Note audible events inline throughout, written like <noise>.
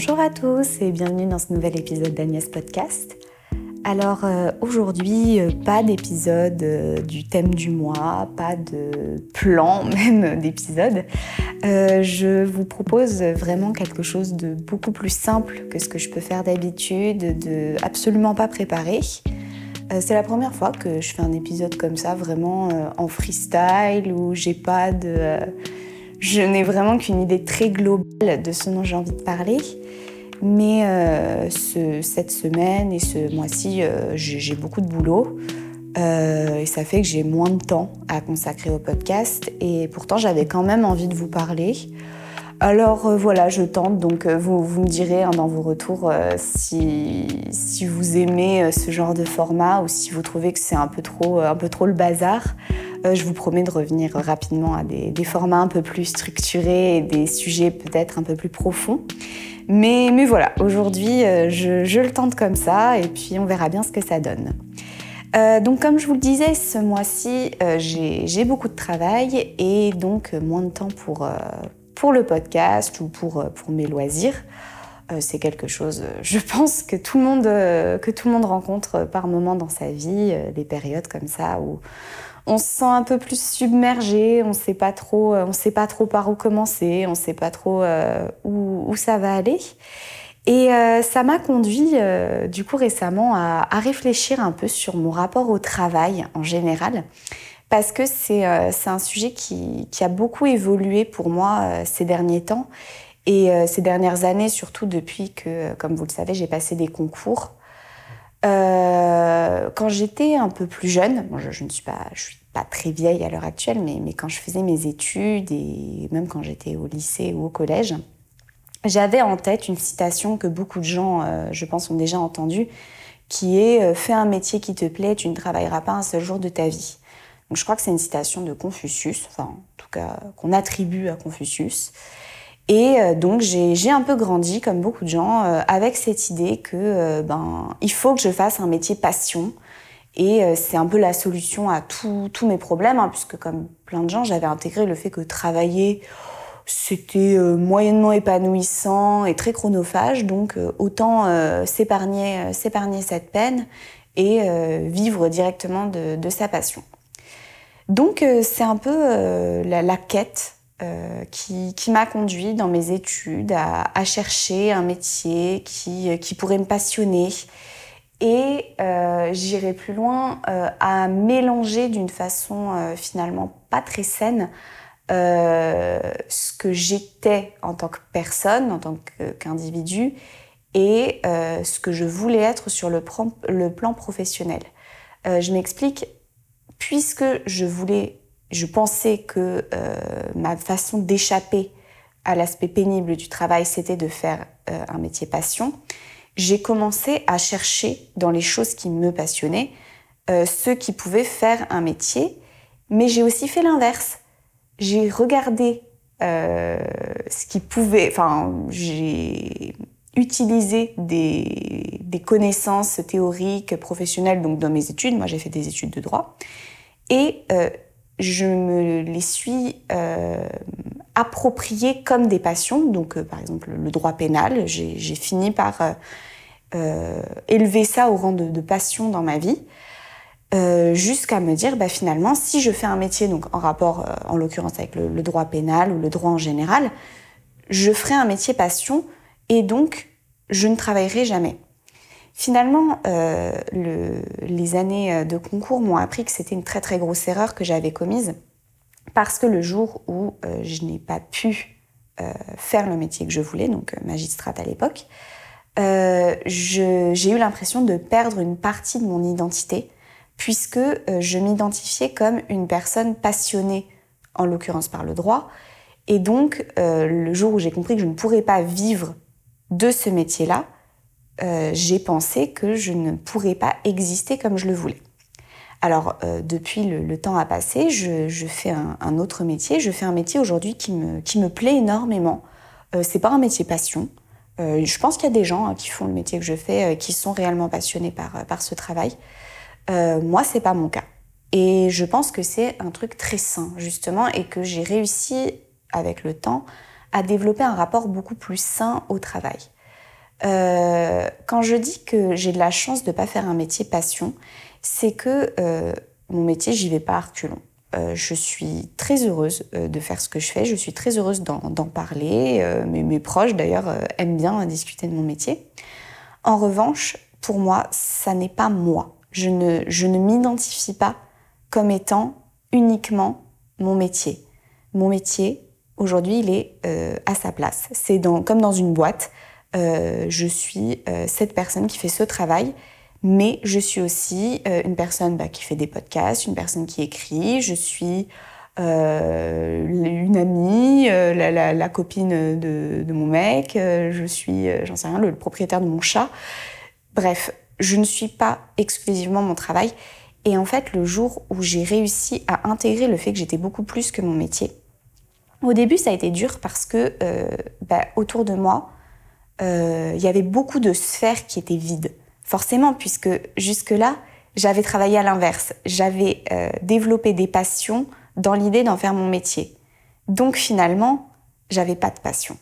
Bonjour à tous et bienvenue dans ce nouvel épisode d'Agnès Podcast. Alors euh, aujourd'hui, euh, pas d'épisode euh, du thème du mois, pas de plan <laughs> même d'épisode. je vous propose vraiment quelque chose de beaucoup plus simple que ce que je peux faire d'habitude, de absolument pas préparé. C'est la première fois que je fais un épisode comme ça, vraiment en freestyle, où j'ai pas de je n'ai vraiment qu'une idée très globale de ce dont j'ai envie de parler. Mais euh, cette semaine et ce mois-ci, euh, j'ai beaucoup de boulot. Euh, et ça fait que j'ai moins de temps à consacrer au podcast. Et pourtant, j'avais quand même envie de vous parler. Alors voilà, je tente. Donc vous, me direz hein, dans vos retours si, si, vous aimez ce genre de format ou si vous trouvez que c'est un, un peu trop le bazar. Euh, je vous promets de revenir rapidement à des, formats un peu plus structurés et des sujets peut-être un peu plus profonds. Mais, voilà, aujourd'hui, euh, je, le tente comme ça et puis on verra bien ce que ça donne. Euh, donc comme je vous le disais, ce mois-ci, j'ai beaucoup de travail et donc moins de temps pour, pour le podcast ou pour, pour mes loisirs. c'est quelque chose, je pense, que tout, le monde, que tout le monde rencontre par moment dans sa vie, des périodes comme ça où on se sent un peu plus submergé, on sait pas trop, euh, on sait pas trop par où commencer, on sait pas trop euh, où, ça va aller. Et euh, ça m'a conduit du coup récemment à, réfléchir un peu sur mon rapport au travail en général, parce que c'est un sujet qui, a beaucoup évolué pour moi ces derniers temps et ces dernières années, surtout depuis que, comme vous le savez, j'ai passé des concours. Quand j'étais un peu plus jeune, je, ne suis pas, très vieille à l'heure actuelle, mais, mais, quand je faisais mes études et même quand j'étais au lycée ou au collège, j'avais en tête une citation que beaucoup de gens, euh, je pense, ont déjà entendue, qui est euh, Fais un métier qui te plaît, tu ne travailleras pas un seul jour de ta vie. Donc je crois que c'est une citation de Confucius, enfin en tout cas qu'on attribue à Confucius. Et euh, donc j'ai un peu grandi, comme beaucoup de gens, avec cette idée que ben il faut que je fasse un métier passion, et euh, c'est un peu la solution à tous mes problèmes, hein, puisque comme plein de gens, j'avais intégré le fait que travailler, c'était euh, moyennement épanouissant et très chronophage, donc euh, autant s'épargner cette peine et vivre directement de, sa passion. Donc c'est un peu la, quête qui, m'a conduit dans mes études à, chercher un métier qui, qui pourrait me passionner et euh, j'irai plus loin euh, à mélanger d'une façon euh, finalement pas très saine ce que j'étais en tant que personne, en tant qu'individu, et ce que je voulais être sur le plan professionnel. je m'explique, puisque je voulais, je pensais que ma façon d'échapper à l'aspect pénible du travail, c'était de faire un métier passion j'ai commencé à chercher dans les choses qui me passionnaient euh, ceux qui pouvaient faire un métier, mais j'ai aussi fait l'inverse. J'ai regardé euh, ce qui pouvait, enfin, j'ai utilisé des, des, connaissances théoriques, professionnelles, donc dans mes études. Moi, j'ai fait des études de droit. Et euh, je me les suis euh, appropriées comme des passions. Donc, euh, par exemple, le droit pénal, j'ai fini par euh, élever ça au rang de, passion dans ma vie, jusqu'à me dire, bah, finalement, si je fais un métier donc en rapport, en l'occurrence avec le, droit pénal ou le droit en général, je ferai un métier passion et donc je ne travaillerai jamais. Finalement, le, les années de concours m'ont appris que c'était une très très grosse erreur que j'avais commise parce que le jour où je n'ai pas pu faire le métier que je voulais, donc magistrate à l'époque, euh, j'ai eu l'impression de perdre une partie de mon identité, puisque euh, je m'identifiais comme une personne passionnée, en l'occurrence par le droit. Et donc, euh, le jour où j'ai compris que je ne pourrais pas vivre de ce métier-là, j'ai pensé que je ne pourrais pas exister comme je le voulais. Alors, depuis le, temps a passé, je, fais un, autre métier. Je fais un métier aujourd'hui qui me, qui me plaît énormément. c'est pas un métier passion. Euh, je pense qu'il y a des gens hein, qui font le métier que je fais, euh, qui sont réellement passionnés par, euh, par ce travail. moi, c'est pas mon cas. Et je pense que c'est un truc très sain, justement, et que j'ai réussi, avec le temps, à développer un rapport beaucoup plus sain au travail. Quand je dis que j'ai de la chance de ne pas faire un métier passion, c'est que mon métier, j'y vais pas à reculons. Euh, je suis très heureuse euh, de faire ce que je fais, je suis très heureuse d'en parler. Euh, mes, proches, d'ailleurs, aiment bien discuter de mon métier. En revanche, pour moi, ça n'est pas moi. Je ne m'identifie pas comme étant uniquement mon métier. Mon métier, aujourd'hui, il est à sa place. C'est comme dans une boîte. Je suis cette personne qui fait ce travail mais je suis aussi euh, une personne bah, qui fait des podcasts, une personne qui écrit, je suis euh, une amie, euh, la, copine de, mon mec, je suis, j'en sais rien, le, propriétaire de mon chat. Bref, je ne suis pas exclusivement mon travail. Et en fait, le jour où j'ai réussi à intégrer le fait que j'étais beaucoup plus que mon métier, au début, ça a été dur parce que bah, autour de moi, il y avait beaucoup de sphères qui étaient vides. Forcément, puisque jusque-là, j'avais travaillé à l'inverse. J'avais euh, développé des passions dans l'idée d'en faire mon métier. Donc finalement, j'avais pas de passion.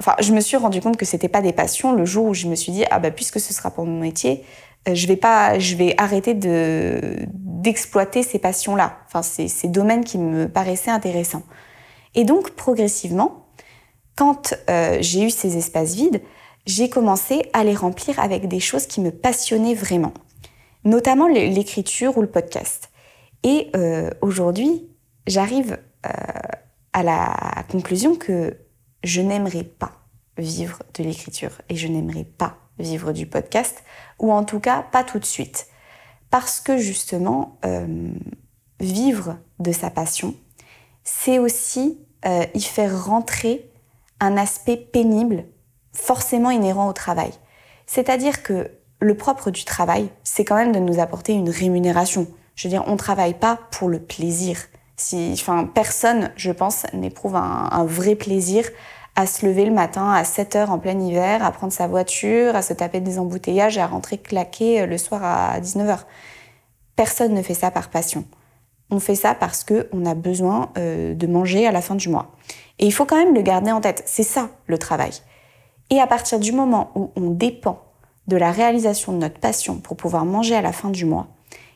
Enfin, je me suis rendu compte que c'était pas des passions le jour où je me suis dit ah bah puisque ce sera pour mon métier, euh, je vais pas, je vais arrêter de d'exploiter ces passions-là. Enfin, ces, ces domaines qui me paraissaient intéressants. Et donc progressivement, quand euh, j'ai eu ces espaces vides, j'ai commencé à les remplir avec des choses qui me passionnaient vraiment, notamment l'écriture ou le podcast. Et euh, aujourd'hui, j'arrive euh, à la conclusion que je n'aimerais pas vivre de l'écriture et je n'aimerais pas vivre du podcast, ou en tout cas pas tout de suite. Parce que justement, vivre de sa passion, c'est aussi y faire rentrer un aspect pénible forcément inhérent au travail. C'est-à-dire que le propre du travail, c'est quand même de nous apporter une rémunération. Je veux dire, on travaille pas pour le plaisir. Si, enfin, personne, je pense, n'éprouve un, vrai plaisir à se lever le matin à 7 heures en plein hiver, à prendre sa voiture, à se taper des embouteillages et à rentrer claquer le soir à 19 heures. Personne ne fait ça par passion. On fait ça parce qu'on a besoin euh, de manger à la fin du mois. Et il faut quand même le garder en tête. C'est ça le travail. Et à partir du moment où on dépend de la réalisation de notre passion pour pouvoir manger à la fin du mois,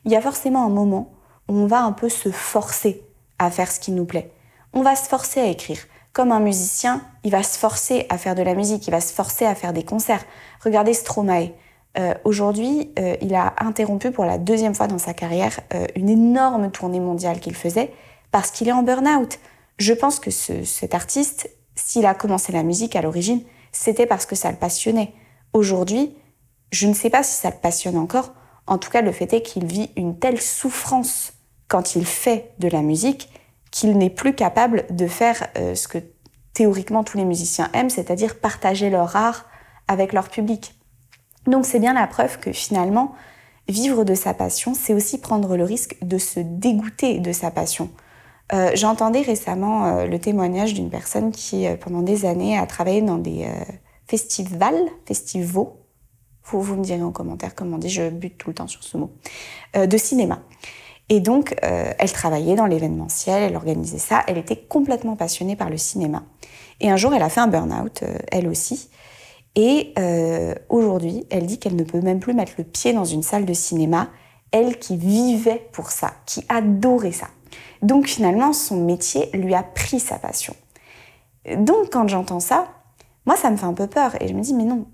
il y a forcément un moment où on va un peu se forcer à faire ce qui nous plaît. On va se forcer à écrire. Comme un musicien, il va se forcer à faire de la musique, il va se forcer à faire des concerts. Regardez Stromae. Euh, aujourd'hui, euh, il a interrompu pour la deuxième fois dans sa carrière euh, une énorme tournée mondiale qu'il faisait parce qu'il est en burn-out. Je pense que cet artiste, s'il a commencé la musique à l'origine, c'était parce que ça le passionnait. Aujourd'hui, je ne sais pas si ça le passionne encore. En tout cas, le fait est qu'il vit une telle souffrance quand il fait de la musique qu'il n'est plus capable de faire ce que théoriquement tous les musiciens aiment, c'est-à-dire partager leur art avec leur public. Donc c'est bien la preuve que finalement, vivre de sa passion, c'est aussi prendre le risque de se dégoûter de sa passion. Euh, j'entendais récemment euh, le témoignage d'une personne qui, euh, pendant des années, a travaillé dans des festivals, festivaux, vous, vous me direz en commentaire comment on dit, je bute tout le temps sur ce mot, de cinéma. Et donc, elle travaillait dans l'événementiel, elle organisait ça, elle était complètement passionnée par le cinéma. Et un jour, elle a fait un burn-out, elle aussi. Et aujourd'hui, elle dit qu'elle ne peut même plus mettre le pied dans une salle de cinéma, elle qui vivait pour ça, qui adorait ça. Donc finalement, son métier lui a pris sa passion. Donc quand j'entends ça, moi, ça me fait un peu peur et je me dis, mais non,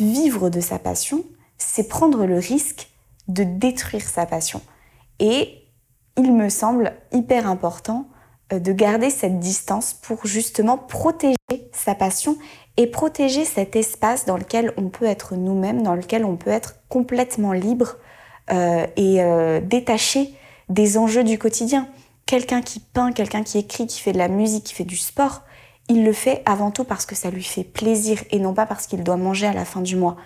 vivre de sa passion, c'est prendre le risque de détruire sa passion. Et il me semble hyper important euh, de garder cette distance pour justement protéger sa passion et protéger cet espace dans lequel on peut être nous-mêmes, dans lequel on peut être complètement libre euh, et euh, détaché des enjeux du quotidien. Quelqu'un qui peint, quelqu'un qui écrit, qui fait de la musique, qui fait du sport, il le fait avant tout parce que ça lui fait plaisir et non pas parce qu'il doit manger à la fin du mois.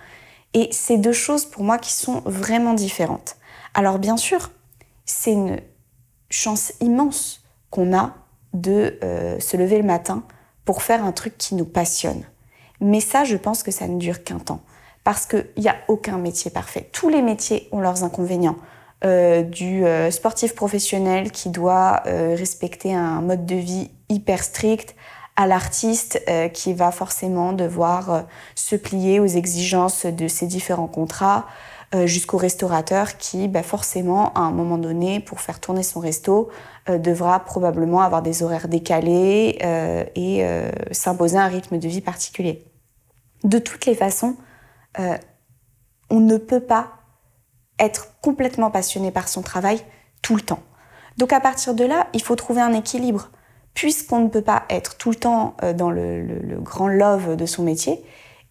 Et c'est deux choses pour moi qui sont vraiment différentes. Alors bien sûr, c'est une chance immense qu'on a de euh, se lever le matin pour faire un truc qui nous passionne. Mais ça, je pense que ça ne dure qu'un temps. Parce qu'il n'y a aucun métier parfait. Tous les métiers ont leurs inconvénients. Euh, du euh, sportif professionnel qui doit euh, respecter un mode de vie hyper strict, à l'artiste qui va forcément devoir se plier aux exigences de ces différents contrats, jusqu'au restaurateur qui, bah, forcément, à un moment donné, pour faire tourner son resto, devra probablement avoir des horaires décalés et s'imposer un rythme de vie particulier. De toutes les façons, on ne peut pas être complètement passionné par son travail tout le temps. Donc à partir de là, il faut trouver un équilibre. Puisqu'on ne peut pas être tout le temps euh, dans le, grand love de son métier,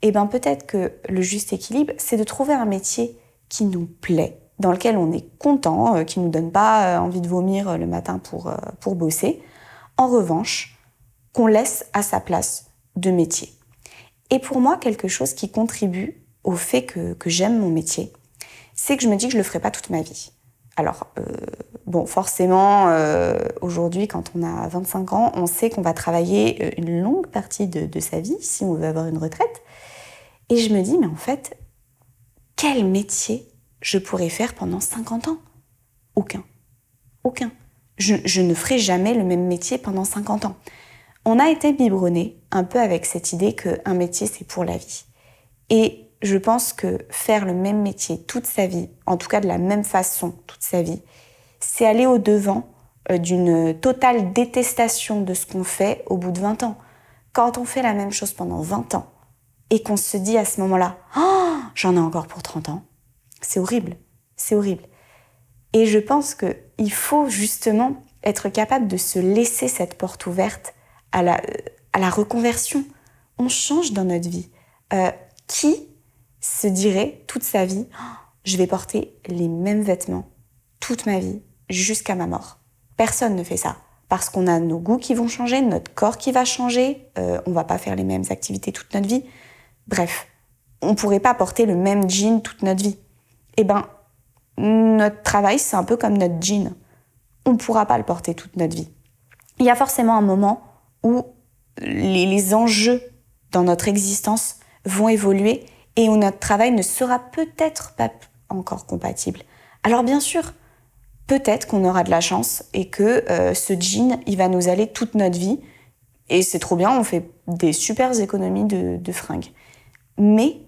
eh ben peut-être que le juste équilibre, c'est de trouver un métier qui nous plaît, dans lequel on est content, euh, qui ne nous donne pas euh, envie de vomir le matin pour, bosser. En revanche, qu'on laisse à sa place de métier. Et pour moi, quelque chose qui contribue au fait que, j'aime mon métier, c'est que je me dis que je le ferai pas toute ma vie. Alors, euh, bon, forcément, euh, aujourd'hui, quand on a 25 ans, on sait qu'on va travailler euh, une longue partie de, sa vie si on veut avoir une retraite. Et je me dis, mais en fait, quel métier je pourrais faire pendant 50 ans? Aucun. Aucun. Je, ne ferai jamais le même métier pendant 50 ans. On a été biberonné un peu avec cette idée qu'un métier, c'est pour la vie. Et je pense que faire le même métier toute sa vie, en tout cas de la même façon toute sa vie, c'est aller au-devant euh, d'une totale détestation de ce qu'on fait au bout de 20 ans. Quand on fait la même chose pendant 20 ans et qu'on se dit à ce moment-là, oh, j'en ai encore pour 30 ans, c'est horrible, c'est horrible. Et je pense qu'il faut justement être capable de se laisser cette porte ouverte à la, reconversion. On change dans notre vie. Euh, qui se dirait toute sa vie, je vais porter les mêmes vêtements toute ma vie jusqu'à ma mort. Personne ne fait ça. Parce qu'on a nos goûts qui vont changer, notre corps qui va changer, euh, on va pas faire les mêmes activités toute notre vie. Bref, on pourrait pas porter le même jean toute notre vie. Eh ben, notre travail, c'est un peu comme notre jean. On ne pourra pas le porter toute notre vie. Il y a forcément un moment où les enjeux dans notre existence vont évoluer et où notre travail ne sera peut-être pas encore compatible. Alors bien sûr, peut-être qu'on aura de la chance et que euh, ce jean, il va nous aller toute notre vie. Et c'est trop bien, on fait des super économies de, de fringues. Mais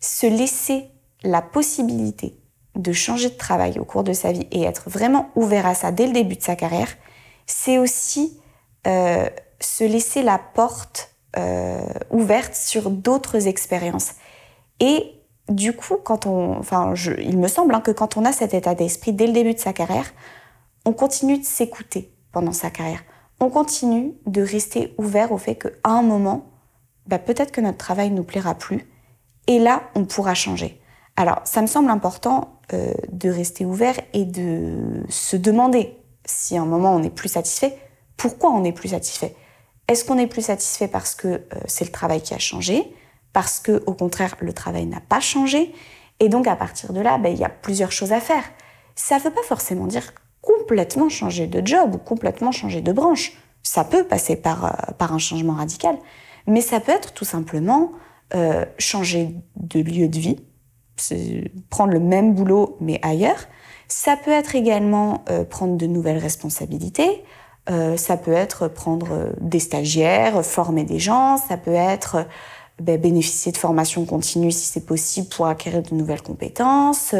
se laisser la possibilité de changer de travail au cours de sa vie et être vraiment ouvert à ça dès le début de sa carrière, c'est aussi euh, se laisser la porte euh, ouverte sur d'autres expériences. Et du coup, quand on, enfin, il me semble hein, que quand on a cet état d'esprit dès le début de sa carrière, on continue de s'écouter pendant sa carrière. On continue de rester ouvert au fait qu'à un moment, bah, peut-être que notre travail ne nous plaira plus. Et là, on pourra changer. Alors, ça me semble important euh, de rester ouvert et de se demander si à un moment on n'est plus satisfait, pourquoi on n'est plus satisfait? Est-ce qu'on est plus satisfait parce que euh, c'est le travail qui a changé? Parce que au contraire le travail n'a pas changé? Et donc à partir de là ben, il y a plusieurs choses à faire. Ça ne veut pas forcément dire complètement changer de job ou complètement changer de branche. Ça peut passer par, euh, par un changement radical, mais ça peut être tout simplement euh, changer de lieu de vie, prendre le même boulot mais ailleurs. Ça peut être également euh, prendre de nouvelles responsabilités. ça peut être prendre des stagiaires, former des gens. Ça peut être ben, bénéficier de formation continue si c'est possible pour acquérir de nouvelles compétences.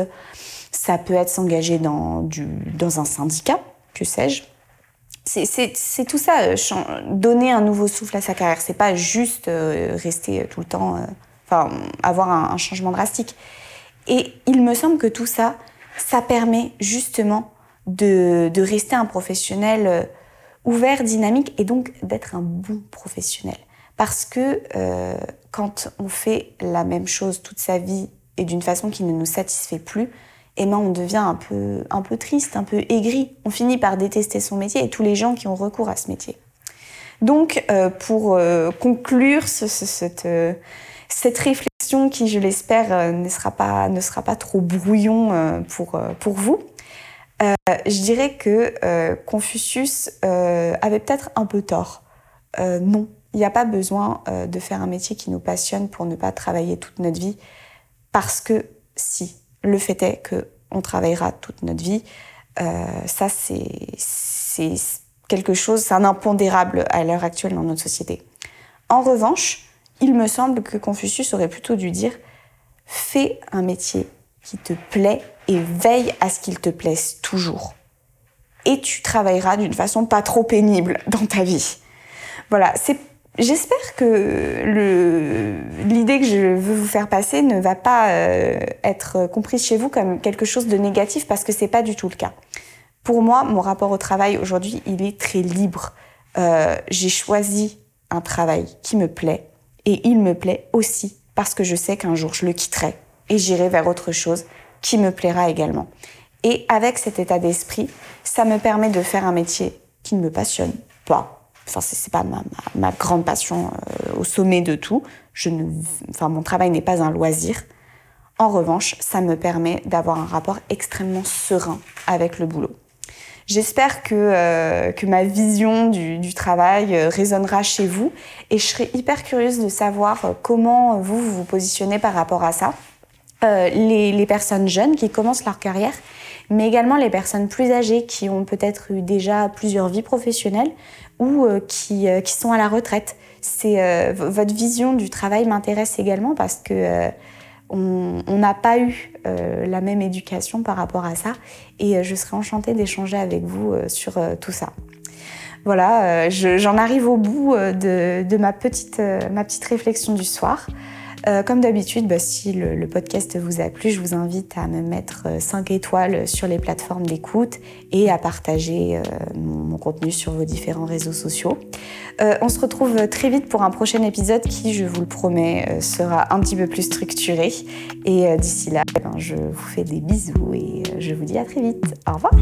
Ça peut être s'engager dans, dans un syndicat, que sais-je. C'est tout ça, euh, donner un nouveau souffle à sa carrière. C'est pas juste euh, rester tout le temps, euh, enfin, avoir un, changement drastique. Et il me semble que tout ça, ça permet justement de, de rester un professionnel ouvert, dynamique et donc d'être un bon professionnel. Parce que euh, quand on fait la même chose toute sa vie et d'une façon qui ne nous satisfait plus, eh ben on devient un peu, un peu triste, un peu aigri. On finit par détester son métier et tous les gens qui ont recours à ce métier. Donc, euh, pour euh, conclure ce, cette, euh, cette, réflexion qui, je l'espère, ne, sera pas, ne sera pas trop brouillon pour, pour vous, je dirais que Confucius avait peut-être un peu tort. non, il n'y a pas besoin euh, de faire un métier qui nous passionne pour ne pas travailler toute notre vie, parce que si, le fait est qu'on travaillera toute notre vie, euh, ça c'est quelque chose, c'est un impondérable à l'heure actuelle dans notre société. En revanche, il me semble que Confucius aurait plutôt dû dire fais un métier qui te plaît et veille à ce qu'il te plaise toujours. Et tu travailleras d'une façon pas trop pénible dans ta vie. Voilà, c'est J'espère que l'idée que je veux vous faire passer ne va pas euh, être comprise chez vous comme quelque chose de négatif parce que c'est pas du tout le cas. Pour moi, mon rapport au travail aujourd'hui, il est très libre. Euh, j'ai choisi un travail qui me plaît et il me plaît aussi parce que je sais qu'un jour je le quitterai et j'irai vers autre chose qui me plaira également. Et avec cet état d'esprit, ça me permet de faire un métier qui ne me passionne pas Enfin, c'est pas ma, grande passion euh, au sommet de tout. Je ne, enfin, mon travail n'est pas un loisir. En revanche, ça me permet d'avoir un rapport extrêmement serein avec le boulot. J'espère que, euh, ma vision du, travail euh, résonnera chez vous et je serais hyper curieuse de savoir comment vous vous, positionnez par rapport à ça. les, personnes jeunes qui commencent leur carrière, mais également les personnes plus âgées qui ont peut-être eu déjà plusieurs vies professionnelles ou euh, qui, euh, qui, sont à la retraite. Euh, votre vision du travail m'intéresse également parce que on n'a pas eu la même éducation par rapport à ça et je serais enchantée d'échanger avec vous sur tout ça. Voilà, j'en arrive au bout de, de ma, petite, ma petite réflexion du soir. Euh, comme d'habitude, bah, si le, podcast vous a plu, je vous invite à me mettre 5 euh, étoiles sur les plateformes d'écoute et à partager euh, mon, contenu sur vos différents réseaux sociaux. on se retrouve très vite pour un prochain épisode qui, je vous le promets, sera un petit peu plus structuré. Et d'ici là, eh ben, je vous fais des bisous et je vous dis à très vite. Au revoir